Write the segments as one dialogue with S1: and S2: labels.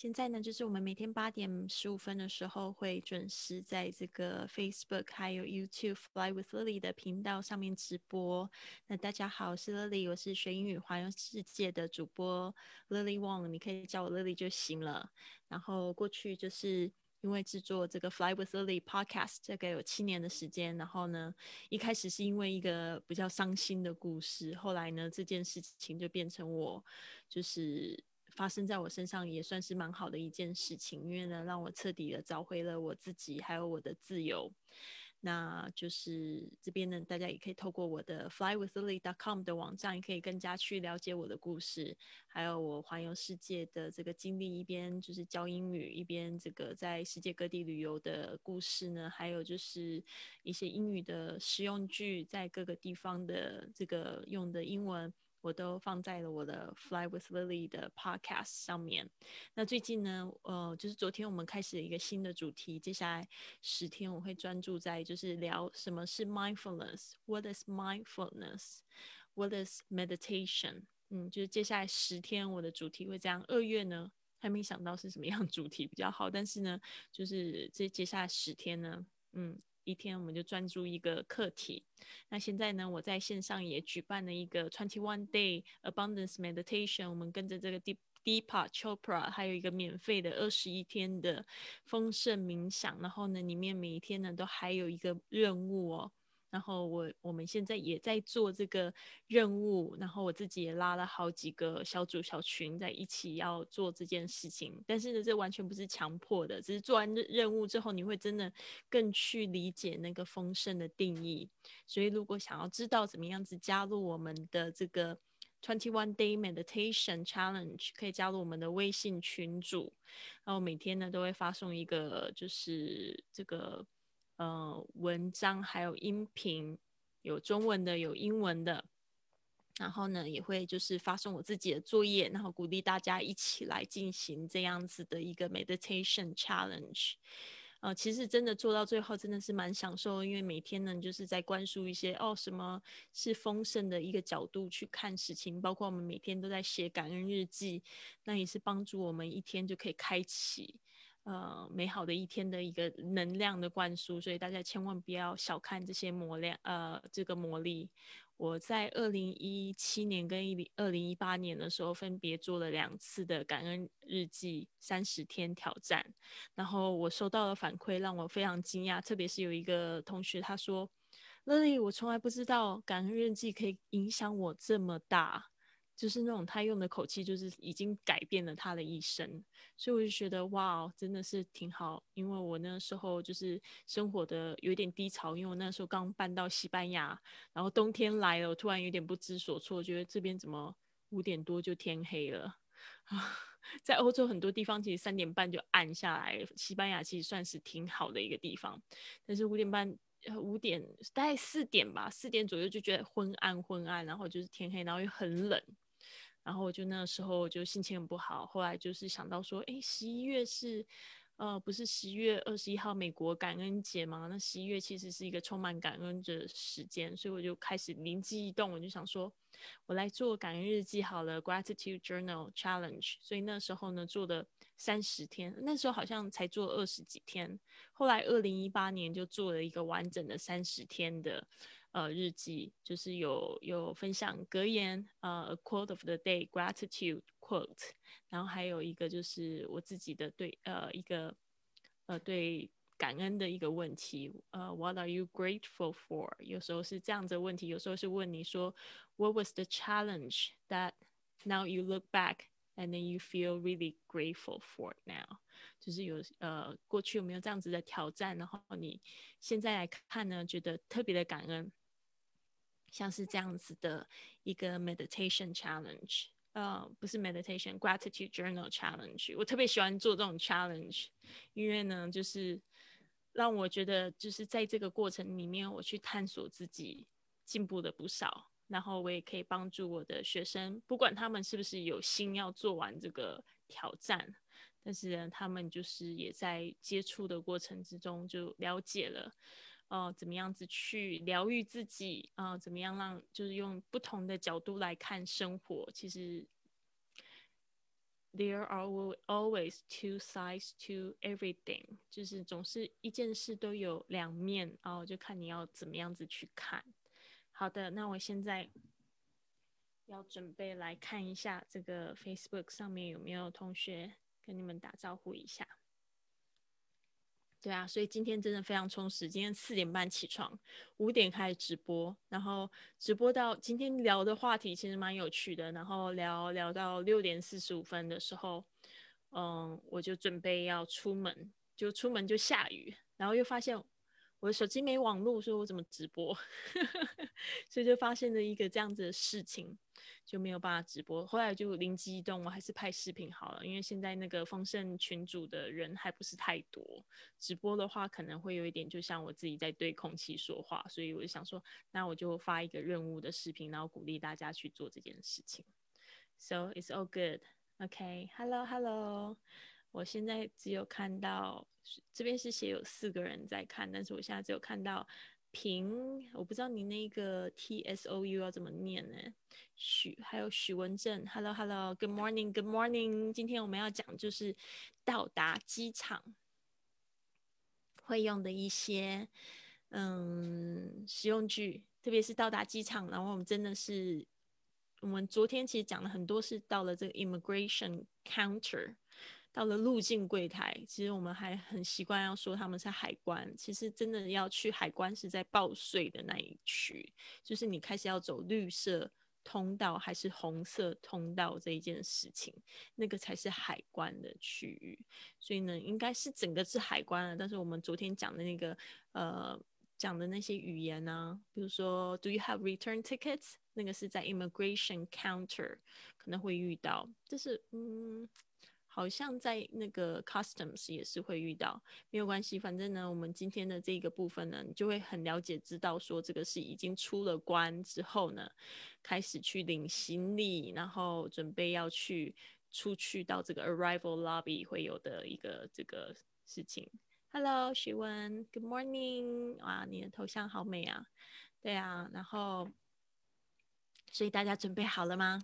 S1: 现在呢，就是我们每天八点十五分的时候会准时在这个 Facebook 还有 YouTube Fly with Lily 的频道上面直播。那大家好，我是 Lily，我是学英语环游世界的主播 Lily Wong，你可以叫我 Lily 就行了。然后过去就是因为制作这个 Fly with Lily Podcast，大概有七年的时间。然后呢，一开始是因为一个比较伤心的故事，后来呢，这件事情就变成我就是。发生在我身上也算是蛮好的一件事情，因为呢，让我彻底的找回了我自己，还有我的自由。那就是这边呢，大家也可以透过我的 flywithlily.com 的网站，也可以更加去了解我的故事，还有我环游世界的这个经历，一边就是教英语，一边这个在世界各地旅游的故事呢，还有就是一些英语的实用句，在各个地方的这个用的英文。我都放在了我的 Fly with Lily 的 Podcast 上面。那最近呢，呃，就是昨天我们开始了一个新的主题，接下来十天我会专注在就是聊什么是 mindfulness，What is mindfulness？What is meditation？嗯，就是接下来十天我的主题会这样。二月呢还没想到是什么样主题比较好，但是呢，就是这接下来十天呢，嗯。一天我们就专注一个课题。那现在呢，我在线上也举办了一个 Twenty One Day Abundance Meditation。我们跟着这个 Deep Deepak Chopra，还有一个免费的二十一天的丰盛冥想。然后呢，里面每一天呢都还有一个任务哦。然后我我们现在也在做这个任务，然后我自己也拉了好几个小组小群在一起要做这件事情。但是呢，这完全不是强迫的，只是做完任务之后，你会真的更去理解那个丰盛的定义。所以，如果想要知道怎么样子加入我们的这个 Twenty One Day Meditation Challenge，可以加入我们的微信群组，然后每天呢都会发送一个就是这个。呃，文章还有音频，有中文的，有英文的。然后呢，也会就是发送我自己的作业，然后鼓励大家一起来进行这样子的一个 meditation challenge。呃，其实真的做到最后，真的是蛮享受，因为每天呢，就是在灌输一些哦，什么是丰盛的一个角度去看事情，包括我们每天都在写感恩日记，那也是帮助我们一天就可以开启。呃，美好的一天的一个能量的灌输，所以大家千万不要小看这些魔量，呃，这个魔力。我在二零一七年跟一零二零一八年的时候，分别做了两次的感恩日记三十天挑战，然后我收到的反馈让我非常惊讶，特别是有一个同学他说乐丽我从来不知道感恩日记可以影响我这么大。”就是那种他用的口气，就是已经改变了他的一生，所以我就觉得哇，真的是挺好。因为我那时候就是生活的有点低潮，因为我那时候刚搬到西班牙，然后冬天来了，我突然有点不知所措，觉得这边怎么五点多就天黑了啊？在欧洲很多地方其实三点半就暗下来，西班牙其实算是挺好的一个地方，但是五点半。五点大概四点吧，四点左右就觉得昏暗昏暗，然后就是天黑，然后又很冷。然后我就那时候就心情很不好，后来就是想到说，哎，十一月是，呃，不是十一月二十一号美国感恩节吗？那十一月其实是一个充满感恩的时间，所以我就开始灵机一动，我就想说，我来做感恩日记好了，Gratitude Journal Challenge。所以那时候呢，做的三十天，那时候好像才做二十几天，后来二零一八年就做了一个完整的三十天的。呃，日记就是有有分享格言，呃，a，quote of the day，gratitude quote，然后还有一个就是我自己的对呃一个呃对感恩的一个问题，呃，what are you grateful for？有时候是这样子的问题，有时候是问你说，what was the challenge that now you look back and then you feel really grateful for now？就是有呃过去有没有这样子的挑战，然后你现在来看呢，觉得特别的感恩。像是这样子的一个 meditation challenge，呃，不是 meditation，gratitude journal challenge。我特别喜欢做这种 challenge，因为呢，就是让我觉得就是在这个过程里面，我去探索自己，进步了不少。然后我也可以帮助我的学生，不管他们是不是有心要做完这个挑战，但是呢，他们就是也在接触的过程之中就了解了。呃，怎么样子去疗愈自己？呃，怎么样让就是用不同的角度来看生活？其实 there are always two sides to everything，就是总是一件事都有两面哦，就看你要怎么样子去看。好的，那我现在要准备来看一下这个 Facebook 上面有没有同学跟你们打招呼一下。对啊，所以今天真的非常充实。今天四点半起床，五点开始直播，然后直播到今天聊的话题其实蛮有趣的。然后聊聊到六点四十五分的时候，嗯，我就准备要出门，就出门就下雨，然后又发现我的手机没网络，所以我怎么直播？所以就发现了一个这样子的事情。就没有办法直播，后来就灵机一动，我还是拍视频好了，因为现在那个丰盛群主的人还不是太多，直播的话可能会有一点，就像我自己在对空气说话，所以我就想说，那我就发一个任务的视频，然后鼓励大家去做这件事情。So it's all good. OK, hello, hello. 我现在只有看到这边是写有四个人在看，但是我现在只有看到。平，我不知道你那个 T S O U 要怎么念呢？许还有许文正，Hello Hello，Good morning，Good morning。今天我们要讲就是到达机场会用的一些嗯实用句，特别是到达机场，然后我们真的是我们昨天其实讲了很多，是到了这个 immigration counter。到了入境柜台，其实我们还很习惯要说他们是海关。其实真的要去海关是在报税的那一区，就是你开始要走绿色通道还是红色通道这一件事情，那个才是海关的区域。所以呢，应该是整个是海关了。但是我们昨天讲的那个呃讲的那些语言呢，比如说 Do you have return tickets？那个是在 immigration counter 可能会遇到，就是嗯。好像在那个 customs 也是会遇到，没有关系，反正呢，我们今天的这个部分呢，你就会很了解，知道说这个是已经出了关之后呢，开始去领行李，然后准备要去出去到这个 arrival lobby 会有的一个这个事情。Hello，徐文，Good morning，哇，你的头像好美啊，对啊，然后，所以大家准备好了吗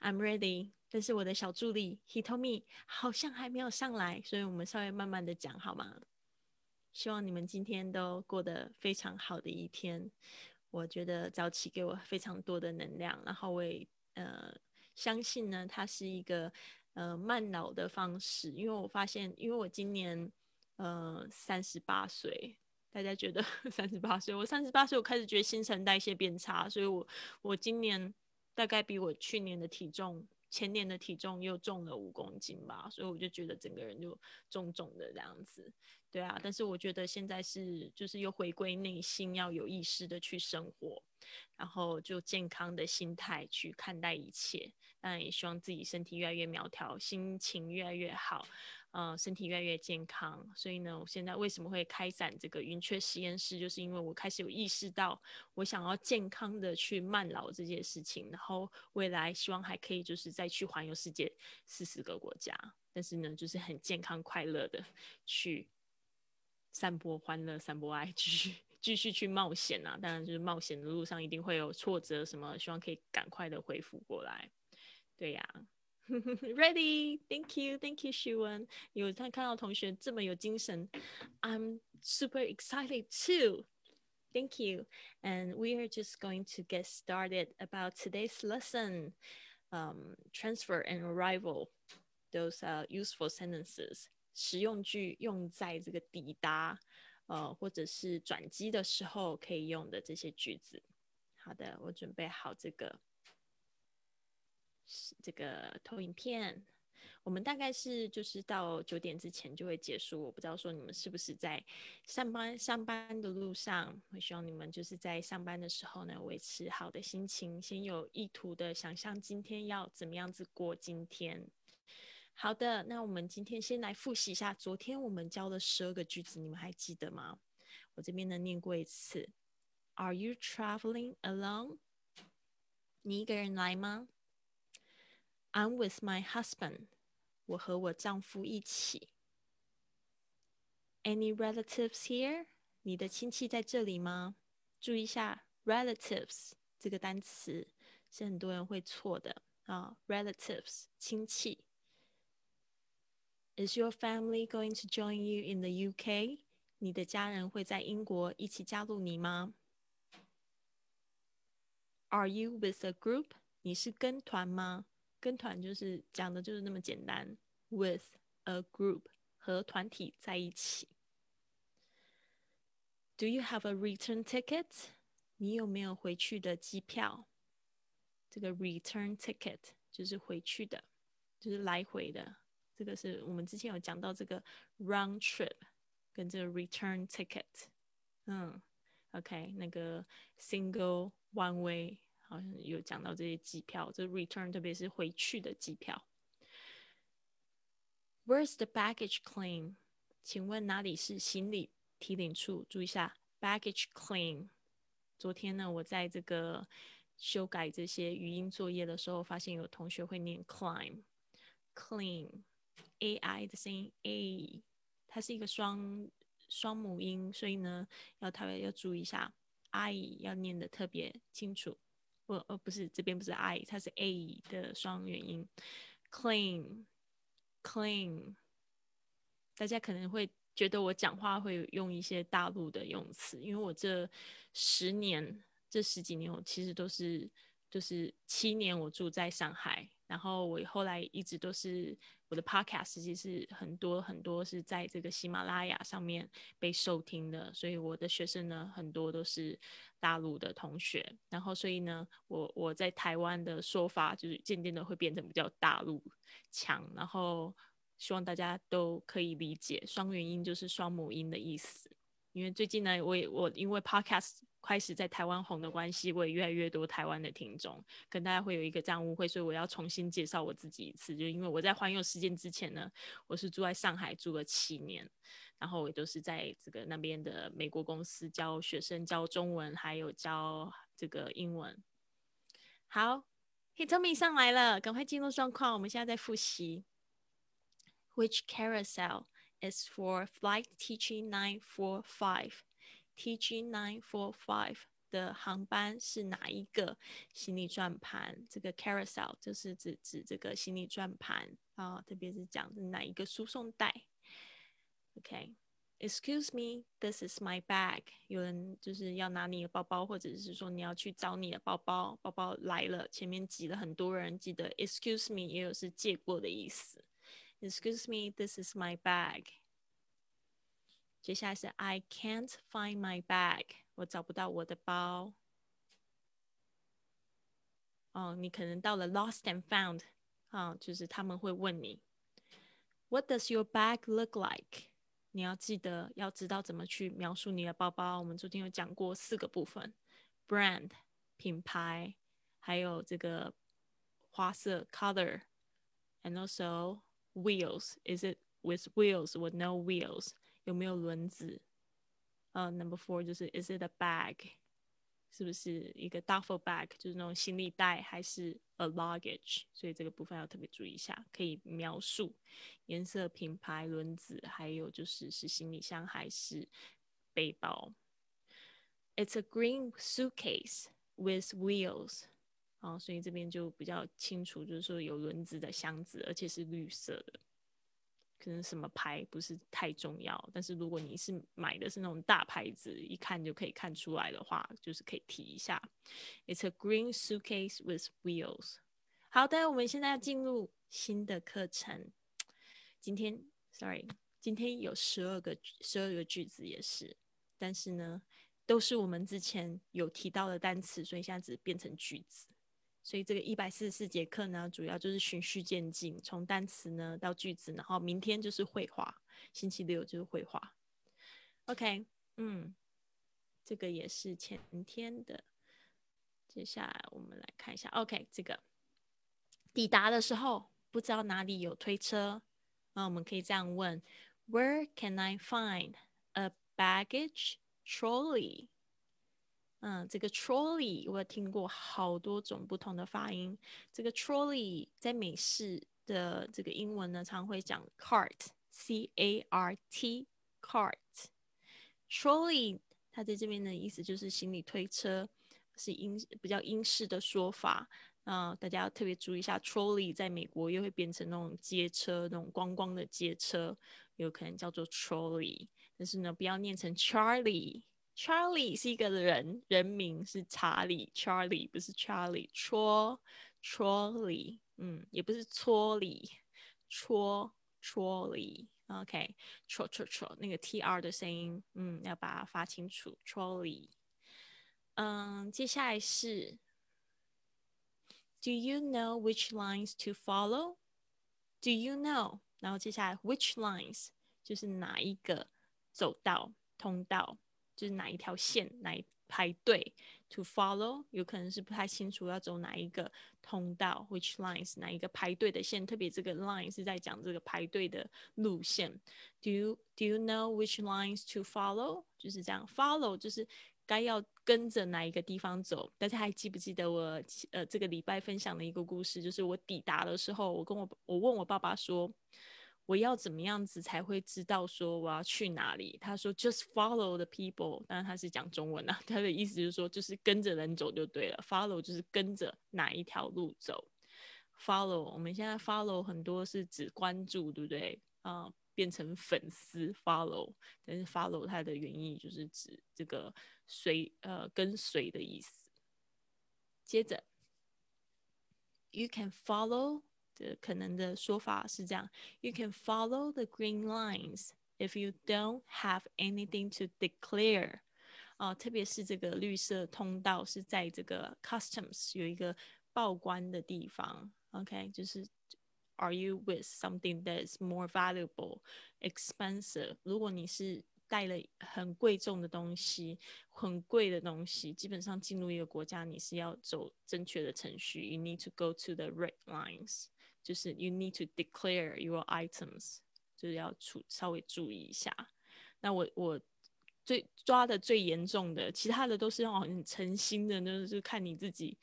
S1: ？I'm ready。但是我的小助理 Hitomi 好像还没有上来，所以我们稍微慢慢的讲好吗？希望你们今天都过得非常好的一天。我觉得早起给我非常多的能量，然后我也呃相信呢，它是一个呃慢老的方式，因为我发现，因为我今年呃三十八岁，大家觉得 三十八岁，我三十八岁我开始觉得新陈代谢变差，所以我我今年大概比我去年的体重。前年的体重又重了五公斤吧，所以我就觉得整个人就重重的这样子，对啊。但是我觉得现在是就是又回归内心，要有意识的去生活，然后就健康的心态去看待一切。当然也希望自己身体越来越苗条，心情越来越好。呃，身体越来越健康，所以呢，我现在为什么会开展这个云雀实验室，就是因为我开始有意识到，我想要健康的去慢老这件事情，然后未来希望还可以就是再去环游世界四十个国家，但是呢，就是很健康快乐的 去散播欢乐、散播爱，继续继续去冒险啊！当然，就是冒险的路上一定会有挫折，什么希望可以赶快的恢复过来，对呀。Ready? Thank you, thank you, Shuan. 有他看到同学这么有精神，I'm super excited too. Thank you. And we are just going to get started about today's lesson. Um, transfer and arrival. Those are useful sentences. 实用句用在这个抵达，呃，或者是转机的时候可以用的这些句子。好的，我准备好这个。 这个投影片，我们大概是就是到九点之前就会结束。我不知道说你们是不是在上班上班的路上，我希望你们就是在上班的时候呢，维持好的心情，先有意图的想象今天要怎么样子过今天。好的，那我们今天先来复习一下昨天我们教的十二个句子，你们还记得吗？我这边呢念过一次。Are you traveling alone？你一个人来吗 ？I'm with my husband. 我和我丈夫一起。Any relatives here? 你的亲戚在这里吗？注意一下，relatives 这个单词是很多人会错的啊。relatives 亲戚 Is your family going to join you in the UK？你的家人会在英国一起加入你吗？Are you with a group？你是跟团吗？ 跟团就是讲的就是那么简单，with a group 和团体在一起。Do you have a return ticket？你有没有回去的机票？这个 return ticket 就是回去的，就是来回的。这个是我们之前有讲到这个 round trip 跟这个 return ticket。嗯，OK，那个 single one way 好像有讲到这些机票，这 return 特别是回去的机票。Where's the baggage claim？请问哪里是行李提领处？注意一下 baggage claim。昨天呢，我在这个修改这些语音作业的时候，发现有同学会念 climb，clean。a i 的声音 a，它是一个双双母音，所以呢，要特别要注意一下 i 要念的特别清楚。不，呃，不是这边不是 i，它是 a 的双元音。clean，clean，大家可能会觉得我讲话会用一些大陆的用词，因为我这十年这十几年我其实都是就是七年我住在上海，然后我后来一直都是。我的 podcast 其实很多很多是在这个喜马拉雅上面被收听的，所以我的学生呢很多都是大陆的同学，然后所以呢，我我在台湾的说法就是渐渐的会变成比较大陆强，然后希望大家都可以理解，双元音就是双母音的意思，因为最近呢，我也我因为 podcast。开始在台湾红的关系，我也越来越多台湾的听众，跟大家会有一个这样误会，所以我要重新介绍我自己一次，就因为我在环游世界之前呢，我是住在上海住了七年，然后我都是在这个那边的美国公司教学生教中文，还有教这个英文。好，Hitomi 上来了，赶快进入状况，我们现在在复习。Which carousel is for flight teaching nine four five？TG nine four five 的航班是哪一个行李转盘？这个 carousel 就是指指这个行李转盘啊，特别是讲的哪一个输送带。OK，Excuse me，this is my bag。有人就是要拿你的包包，或者是说你要去找你的包包，包包来了，前面挤了很多人，记得 Excuse me 也有是借过的意思。Excuse me，this is my bag。接下来是 I can't find my bag，我找不到我的包。哦，你可能到了 lost and found，啊，就是他们会问你，What does your bag look like？你要记得要知道怎么去描述你的包包。我们昨天有讲过四个部分：brand 品牌，还有这个花色 color，and also wheels。Is it with wheels or no wheels？ 有没有轮子？呃，Number Four 就是 Is it a bag？是不是一个 duffel bag？就是那种行李袋，还是 a luggage？所以这个部分要特别注意一下，可以描述颜色、品牌、轮子，还有就是是行李箱还是背包。It's a green suitcase with wheels。啊，所以这边就比较清楚，就是说有轮子的箱子，而且是绿色的。可能什么牌不是太重要，但是如果你是买的是那种大牌子，一看就可以看出来的话，就是可以提一下。It's a green suitcase with wheels。好的，我们现在要进入新的课程。今天，sorry，今天有十二个十二个句子也是，但是呢，都是我们之前有提到的单词，所以现在只变成句子。所以这个一百四十四节课呢，主要就是循序渐进，从单词呢到句子，然后明天就是绘画，星期六就是绘画。OK，嗯，这个也是前天的。接下来我们来看一下，OK，这个抵达的时候不知道哪里有推车，那我们可以这样问：Where can I find a baggage trolley？嗯，这个 trolley 我听过好多种不同的发音。这个 trolley 在美式的这个英文呢，常会讲 cart，c a r t，cart。trolley 它在这边的意思就是行李推车，是英比较英式的说法。嗯，大家要特别注意一下，trolley 在美国又会变成那种街车，那种观光的街车，有可能叫做 trolley，但是呢，不要念成 Charlie。Charlie 是一个人人名，是查理，Charlie 不是 Charlie，tro，trolley，嗯，也不是搓理，戳 trolley，OK，tro tro tro 那个 tr 的声音，嗯，要把它发清楚，trolley。嗯，接下来是，Do you know which lines to follow？Do you know？然后接下来 which lines 就是哪一个走道通道。就是哪一条线，哪一排队 to follow，有可能是不太清楚要走哪一个通道，which lines 哪一个排队的线，特别这个 line 是在讲这个排队的路线。Do you do you know which lines to follow？就是这样，follow 就是该要跟着哪一个地方走。大家还记不记得我呃这个礼拜分享的一个故事？就是我抵达的时候，我跟我我问我爸爸说。我要怎么样子才会知道说我要去哪里？他说 just follow the people，但是他是讲中文啊，他的意思就是说就是跟着人走就对了。follow 就是跟着哪一条路走。follow 我们现在 follow 很多是指关注，对不对？啊，变成粉丝 follow，但是 follow 它的原意就是指这个随呃跟随的意思。接着，you can follow。的可能的说法是这样：You can follow the green lines if you don't have anything to declare。啊，特别是这个绿色通道是在这个 customs 有一个报关的地方。OK，就是 Are you with something that is more valuable, expensive？如果你是带了很贵重的东西，很贵的东西，基本上进入一个国家，你是要走正确的程序。You need to go to the red lines。 就是 you need to declare your items，就是要注稍微注意一下。那我我最抓的最严重的，其他的都是那种很诚心的，就是看你自己，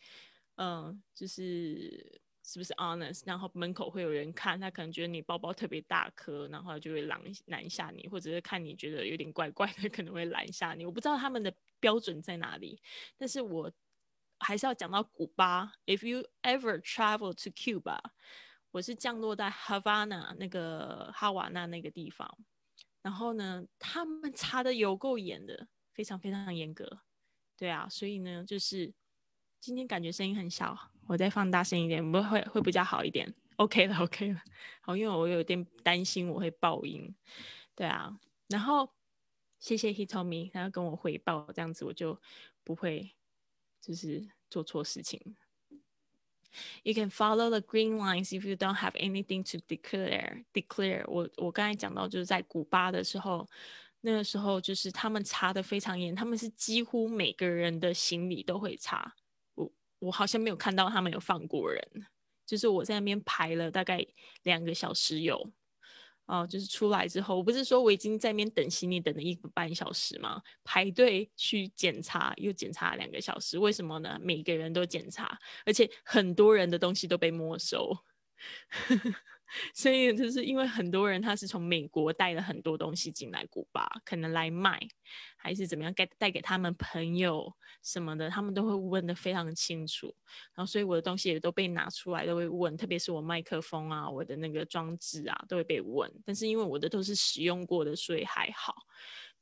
S1: 嗯，就是是不是 honest。然后门口会有人看，他可能觉得你包包特别大颗，然后就会拦拦下你，或者是看你觉得有点怪怪的，可能会拦下你。我不知道他们的标准在哪里，但是我还是要讲到古巴。If you ever travel to Cuba，我是降落在 Havana 那个哈瓦那那个地方，然后呢，他们查的有够严的，非常非常严格。对啊，所以呢，就是今天感觉声音很小，我再放大声一点，不会会比较好一点。OK 了，OK 了。好，因为我有点担心我会爆音。对啊，然后谢谢 Hitomi，他要跟我汇报，这样子我就不会就是做错事情。You can follow the green lines if you don't have anything to declare. Declare，我我刚才讲到就是在古巴的时候，那个时候就是他们查的非常严，他们是几乎每个人的行李都会查。我我好像没有看到他们有放过人，就是我在那边排了大概两个小时有。哦，就是出来之后，我不是说我已经在那边等行李等了一个半小时吗？排队去检查，又检查两个小时，为什么呢？每个人都检查，而且很多人的东西都被没收。所以就是因为很多人他是从美国带了很多东西进来古巴，可能来卖，还是怎么样带带给他们朋友什么的，他们都会问的非常清楚。然后所以我的东西也都被拿出来，都会问，特别是我麦克风啊，我的那个装置啊，都会被问。但是因为我的都是使用过的，所以还好。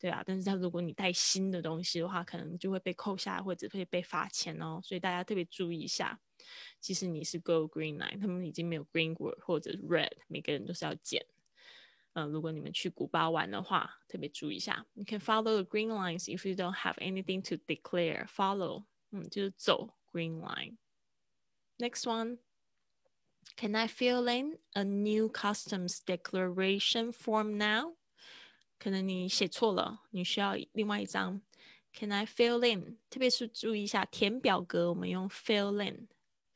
S1: 对啊，但是他如果你带新的东西的话，可能就会被扣下来，或者会被罚钱哦。所以大家特别注意一下。其实你是 Go Green Line，他们已经没有 Green wood 或者 Red，每个人都是要减。嗯，如果你们去古巴玩的话，特别注意一下。You can follow the green lines if you don't have anything to declare. Follow，嗯，就是走 Green Line。Next one. Can I fill in a new customs declaration form now? 可能你写错了，你需要另外一张。Can I fill in？特别是注意一下填表格，我们用 fill in。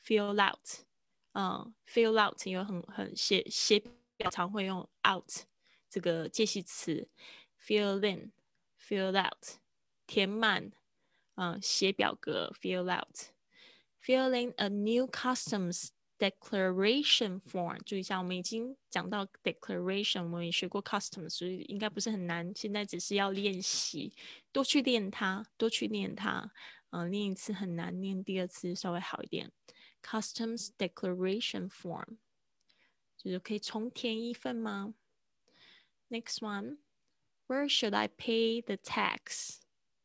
S1: fill out，嗯，fill out 有很很写写表常会用 out 这个介系词，fill in，fill out 填满，嗯，写表格 fill out，fill in a new customs declaration form。注意一下，我们已经讲到 declaration，我们也学过 customs，所以应该不是很难。现在只是要练习，多去练它，多去练它。嗯，练一次很难，练第二次稍微好一点。 customs declaration form，就是可以重填一份吗？Next one，where should I pay the tax？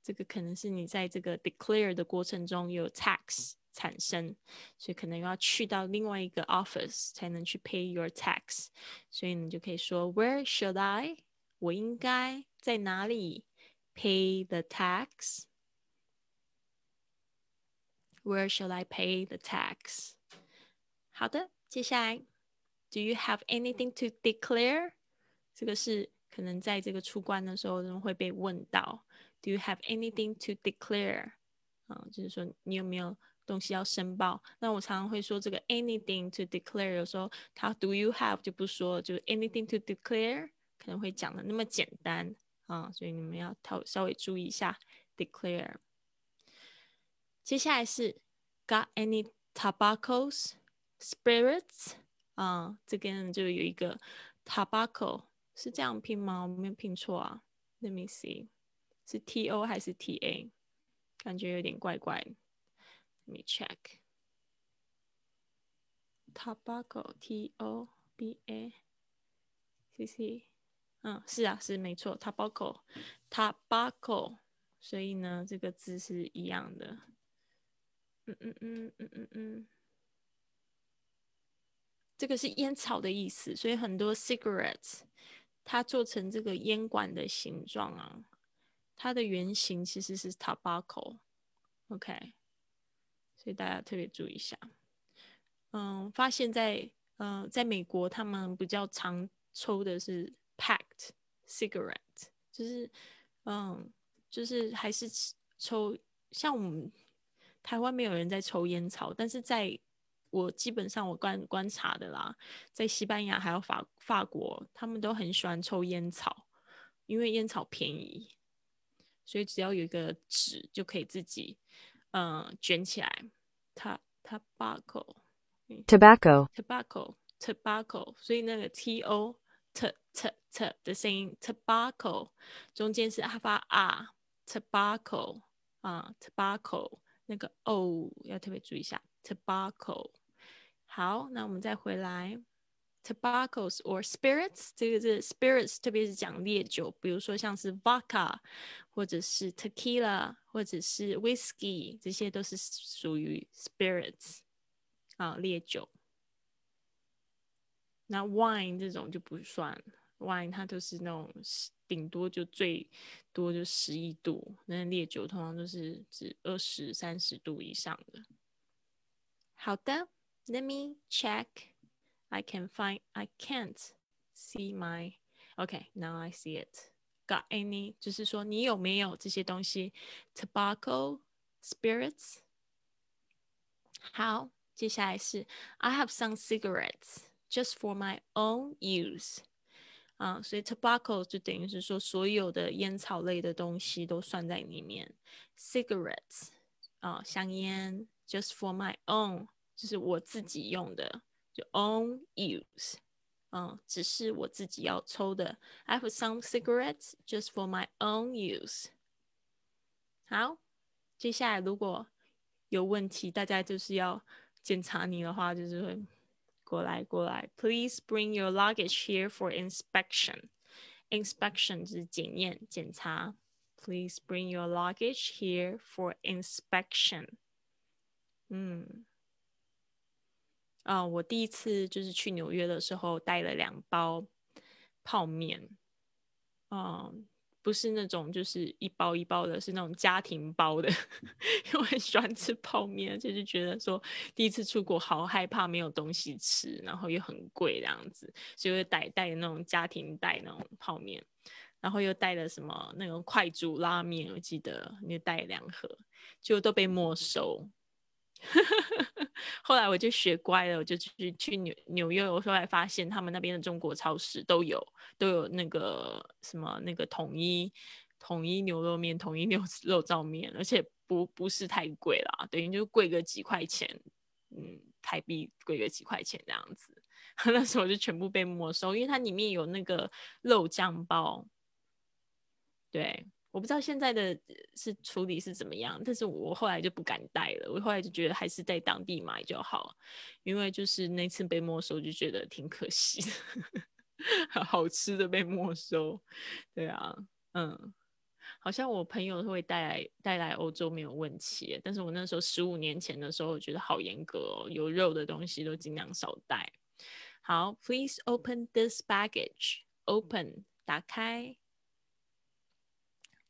S1: 这个可能是你在这个 declare 的过程中有 tax 产生，所以可能要去到另外一个 office 才能去 pay your tax，所以你就可以说 Where should I？我应该在哪里 pay the tax？Where should I pay the tax？好的，接下来，Do you have anything to declare？这个是可能在这个出关的时候人会被问到。Do you have anything to declare？啊，就是说你有没有 东西要申报？那我常常会说这个 anything to declare，有时候它 Do you have 就不说，就 anything to declare 可能会讲的那么简单啊，所以你们要稍稍微注意一下 declare。接下来是 Got any tobaccos spirits？啊，这边就有一个 tobacco 是这样拼吗？我没有拼错啊？Let me see。是 T O 还是 T A？感觉有点怪怪。Let me check。Tobacco T O B A C C。嗯，是啊，是没错，Tobacco Tobacco。所以呢，这个字是一样的。嗯嗯嗯嗯嗯嗯。这个是烟草的意思，所以很多 cigarettes 它做成这个烟管的形状啊。它的原型其实是 tobacco，OK，所以大家特别注意一下。嗯，发现在嗯，在美国他们比较常抽的是 packed cigarette，就是嗯，就是还是抽像我们台湾没有人在抽烟草，但是在我基本上我观观察的啦，在西班牙还有法法国，他们都很喜欢抽烟草，因为烟草便宜。所以只要有一个纸就可以自己，嗯，卷起来。Ta tobacco，tobacco，tobacco。所以那个 t o t t t 的声音，tobacco 中间是阿发 r，tobacco 啊，tobacco 那个 o 要特别注意一下，tobacco。好，那我们再回来。Tobaccos or spirits，这个是 spirits，特别是讲烈酒，比如说像是 vodka，或者是 tequila，或者是 whiskey，这些都是属于 spirits 啊，烈酒。那 wine 这种就不算，wine 它都是那种顶多就最多就十一度，那烈酒通常都是指二十三十度以上的。好的，Let me check。I can find I can't see my okay now I see it got any 就是说你有没有这些东西 tobacco spirits 好接下来是 I have some cigarettes just for my own use 啊，所以 tobacco 就等于是说所有的烟草类的东西都算在里面。cigarettes 啊，香烟 just for my own 就是我自己用的。 就 own use，嗯，只是我自己要抽的。I have some cigarettes just for my own use。好，接下来如果有问题，大家就是要检查你的话，就是会过来过来。Please bring your luggage here for inspection。Inspection 就是检验、检查。Please bring your luggage here for inspection。嗯。 啊，我第一次就是去纽约的时候带了两包泡面，嗯，不是那种就是一包一包的，是那种家庭包的，因为喜欢吃泡面，就是觉得说第一次出国好害怕没有东西吃，然后又很贵这样子，所以带带那种家庭带那种泡面，然后又带了什么那种快煮拉面，我记得又带两盒，就都被没收。后来我就学乖了，我就去去纽纽约，我后来发现他们那边的中国超市都有都有那个什么那个统一统一牛肉面、统一 牛肉燥面，而且不不是太贵啦，等于就贵个几块钱，嗯，台币贵个几块钱这样子。那时候就全部被没收，因为它里面有那个肉酱包，对。我不知道现在的是处理是怎么样，但是我后来就不敢带了。我后来就觉得还是在当地买就好，因为就是那次被没收，就觉得挺可惜的，好吃的被没收。对啊，嗯，好像我朋友会带来带来欧洲没有问题，但是我那时候十五年前的时候，我觉得好严格哦，有肉的东西都尽量少带。好，Please open this baggage. Open，打开。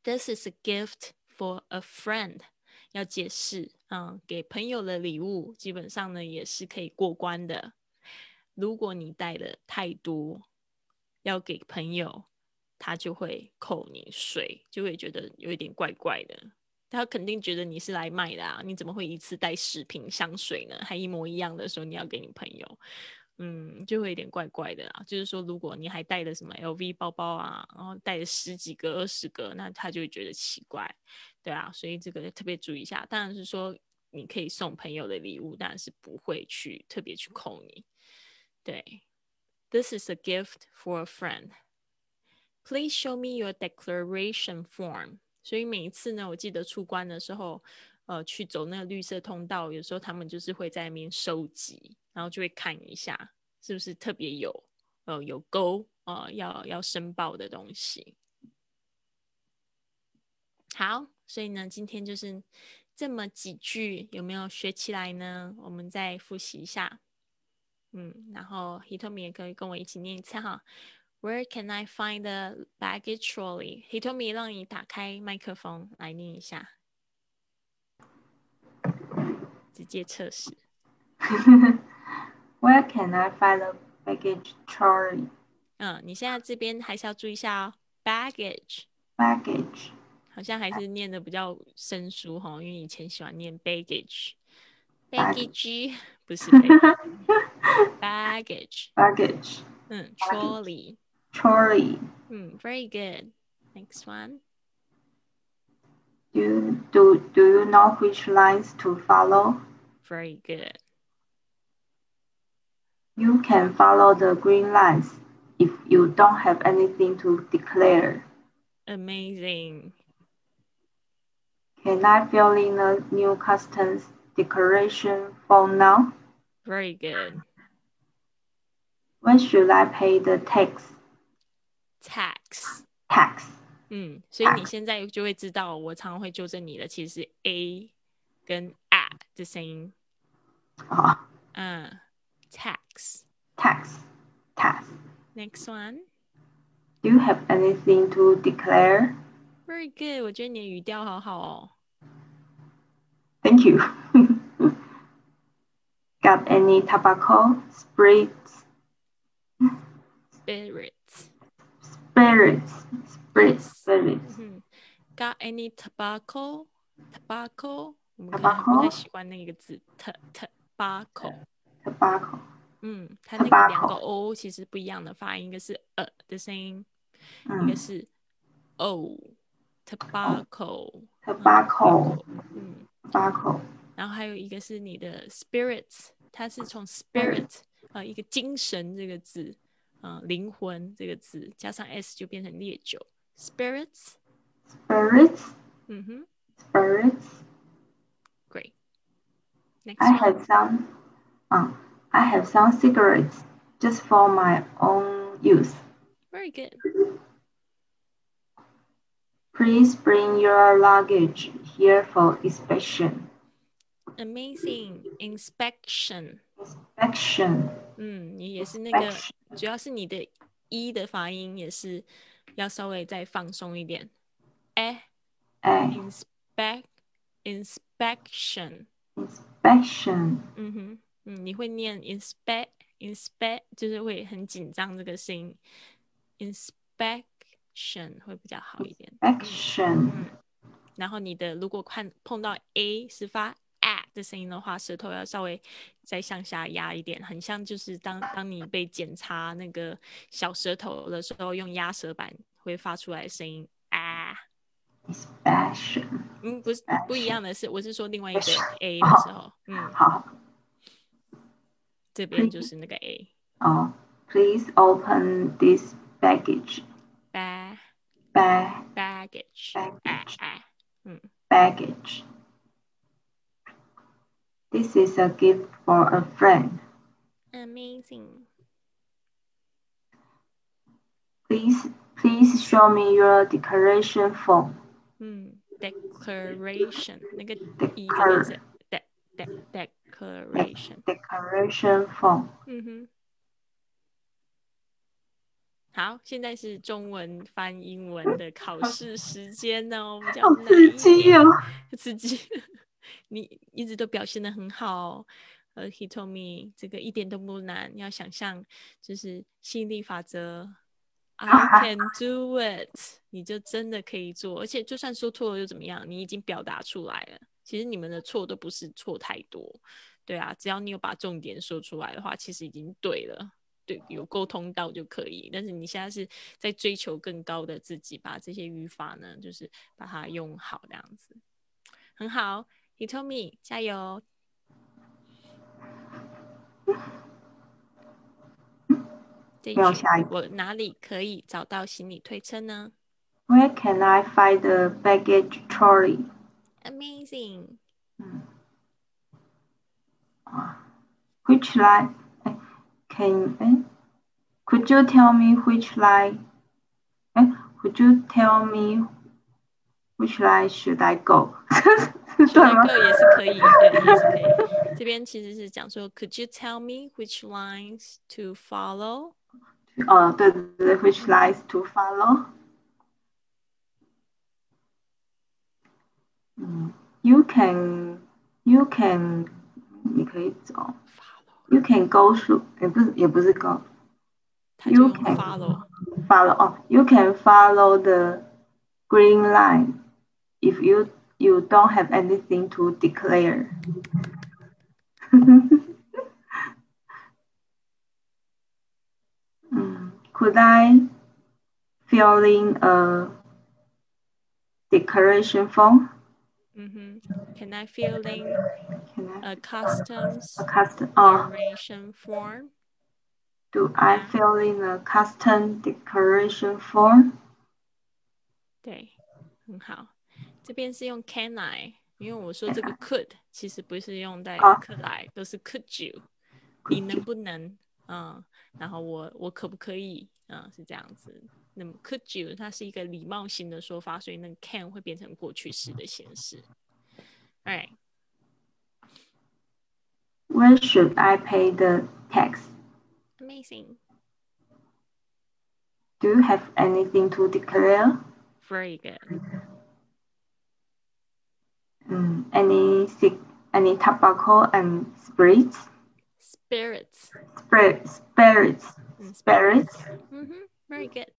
S1: This is a gift for a friend。要解释，嗯，给朋友的礼物，基本上呢也是可以过关的。如果你带的太多，要给朋友，他就会扣你税，就会觉得有一点怪怪的。他肯定觉得你是来卖的啊，你怎么会一次带十瓶香水呢？还一模一样的时候，你要给你朋友。嗯，就会有点怪怪的啊。就是说，如果你还带了什么 LV 包包啊，然后带了十几个、二十个，那他就会觉得奇怪，对啊。所以这个特别注意一下。当然是说，你可以送朋友的礼物，但是不会去特别去扣你。对，This is a gift for a friend. Please show me your declaration form. 所以每一次呢，我记得出关的时候，呃，去走那个绿色通道，有时候他们就是会在那边收集。然后就会看一下是不是特别有呃有勾呃要要申报的东西。好，所以呢，今天就是这么几句，有没有学起来呢？我们再复习一下。嗯，然后 Hitomi 也可以跟我一起念一次哈。Where can I find the baggage trolley？Hitomi 让你打开麦克风来念一下，直接测试。
S2: Where can I find the baggage trolley？
S1: 嗯，你现在这边还是要注意一下哦，
S2: baggage。baggage
S1: 好像还是念的比较生疏哈，因为以前喜欢念 baggage。baggage 不是
S2: baggage。baggage。
S1: 嗯，
S2: trolley。trolley。
S1: 嗯，very good。Next one.
S2: Do do do you know which lines to follow?
S1: Very good.
S2: You can follow the green lines if you don't have anything to declare.
S1: Amazing.
S2: Can I fill in a new customs declaration form now?
S1: Very good.
S2: When should I pay the tax?
S1: Tax.
S2: Tax.
S1: 嗯，所以你现在就会知道，我常常会纠正你的，其实是 a 跟 a 的声音。
S2: 啊。
S1: 嗯。tax.
S2: Tax. Tax.
S1: Next one.
S2: Do you have anything to declare?
S1: Very good. 我觉得你的语调好好哦。
S2: Thank you. Got any tobacco, spirits?
S1: Spirits.
S2: Spirits. Spirits. Spirits.
S1: Mm -hmm. Got any tobacco? Tobacco. 我们可
S2: 能不
S1: 太喜欢那个字，tobacco。
S2: tobacco。
S1: 嗯，它那个两个 o 其实不一样的发音，一个是呃的声音，一个是 o，tobacco，tobacco，
S2: 嗯，tobacco。
S1: 然后还有一个是你的 spirits，它是从 spirit 啊一个精神这个字，嗯，灵魂这个字加上 s 就变成烈酒，
S2: spirits，spirits，
S1: 嗯哼，
S2: spirits，great。I have some. I have some cigarettes just for my own use.
S1: Very good.
S2: Please bring your luggage here for inspection.
S1: Amazing inspection.
S2: Inspection.
S1: 嗯，你也是那个，主要是你的“一”的发音也是要稍微再放松一点。哎
S2: 哎
S1: ，inspect inspection
S2: inspection。
S1: 嗯哼。嗯，你会念 inspect inspect，就是会很紧张这个声音，inspection 会比较好一点。
S2: action，
S1: 嗯，然后你的如果看碰到 a 是发的声音的话，舌头要稍微再向下压一点，很像就是当当你被检查那个小舌头的时候，用压舌板会发出来的声音啊。
S2: inspection，
S1: 嗯，不是不一样的是，我是说另外一个 a 的时候，嗯，
S2: 好。
S1: 这边就是那个 A。
S2: 哦，Please open this baggage.
S1: Bag.
S2: Bag.
S1: Bag.
S2: baggage，Baggage
S1: 哎哎，嗯
S2: baggage. This is a gift for a friend.
S1: ，amazing。
S2: Please, please show me your declaration form.
S1: 嗯，declaration 那个 e 这
S2: Declar
S1: 边是 de de declaration，
S2: Declaration form.
S1: 嗯哼。好，现在是中文翻英文的考试时间哦，比较
S2: 好
S1: 难
S2: 刺
S1: 一点
S2: 激哦！
S1: 刺激， 你一直都表现的很好。呃，He told me 这个一点都不难，你要想象就是吸引力法则，I can do it，你就真的可以做，而且就算说错了又怎么样？你已经表达出来了。其实你们的错都不是错太多，对啊，只要你有把重点说出来的话，其实已经对了。对，有沟通到就可以。但是你现在是在追求更高的自己，把这些语法呢，就是把它用好，这样子很好。Hitomi，加油！这一句
S2: 没有下一
S1: 我哪里可以找到行李推车呢
S2: Where can I find the baggage trolley?
S1: ？Amazing！
S2: 嗯，啊，Which line? 哎，Can 哎，Could you tell me which line? 哎，Could you tell me which line should I go? 是
S1: 学
S2: 对吗？
S1: 个也是可以，对，也是可以。这边其实是讲说，Could you tell me which lines to follow？
S2: 哦，对对对，Which lines to follow? 嗯，You can, you can，你可以走。
S1: follow，
S2: You can go through，也不是也不是 go
S1: 它就
S2: You
S1: 用
S2: can
S1: follow。
S2: follow 哦，You can follow the green line if you you don't have anything to declare 。嗯，Could I fill in a declaration form?
S1: 嗯哼，Can I fill in
S2: Can I
S1: a customs
S2: a custom? 哦
S1: declaration form？
S2: Do I
S1: Yeah.
S2: fill in a custom declaration form?
S1: 对，很好。 这边是用 Can I，因为我说这个 could 其实不是用在
S2: 啊
S1: could I，都是 could you，你
S2: Could
S1: 能
S2: you
S1: 不能？嗯，然后我我可不可以？嗯，是这样子。那么 could you 它是一个礼貌性的说法，所以那个 can 会变成过去式的形式。Alright，
S2: Where should I pay the tax?
S1: amazing,
S2: Do you have anything to declare?
S1: very good.
S2: Mm, any any tobacco and spirits?
S1: Spirits,
S2: Spirit, spirits,
S1: Mm,
S2: spirits.
S1: mm-hmm, very good.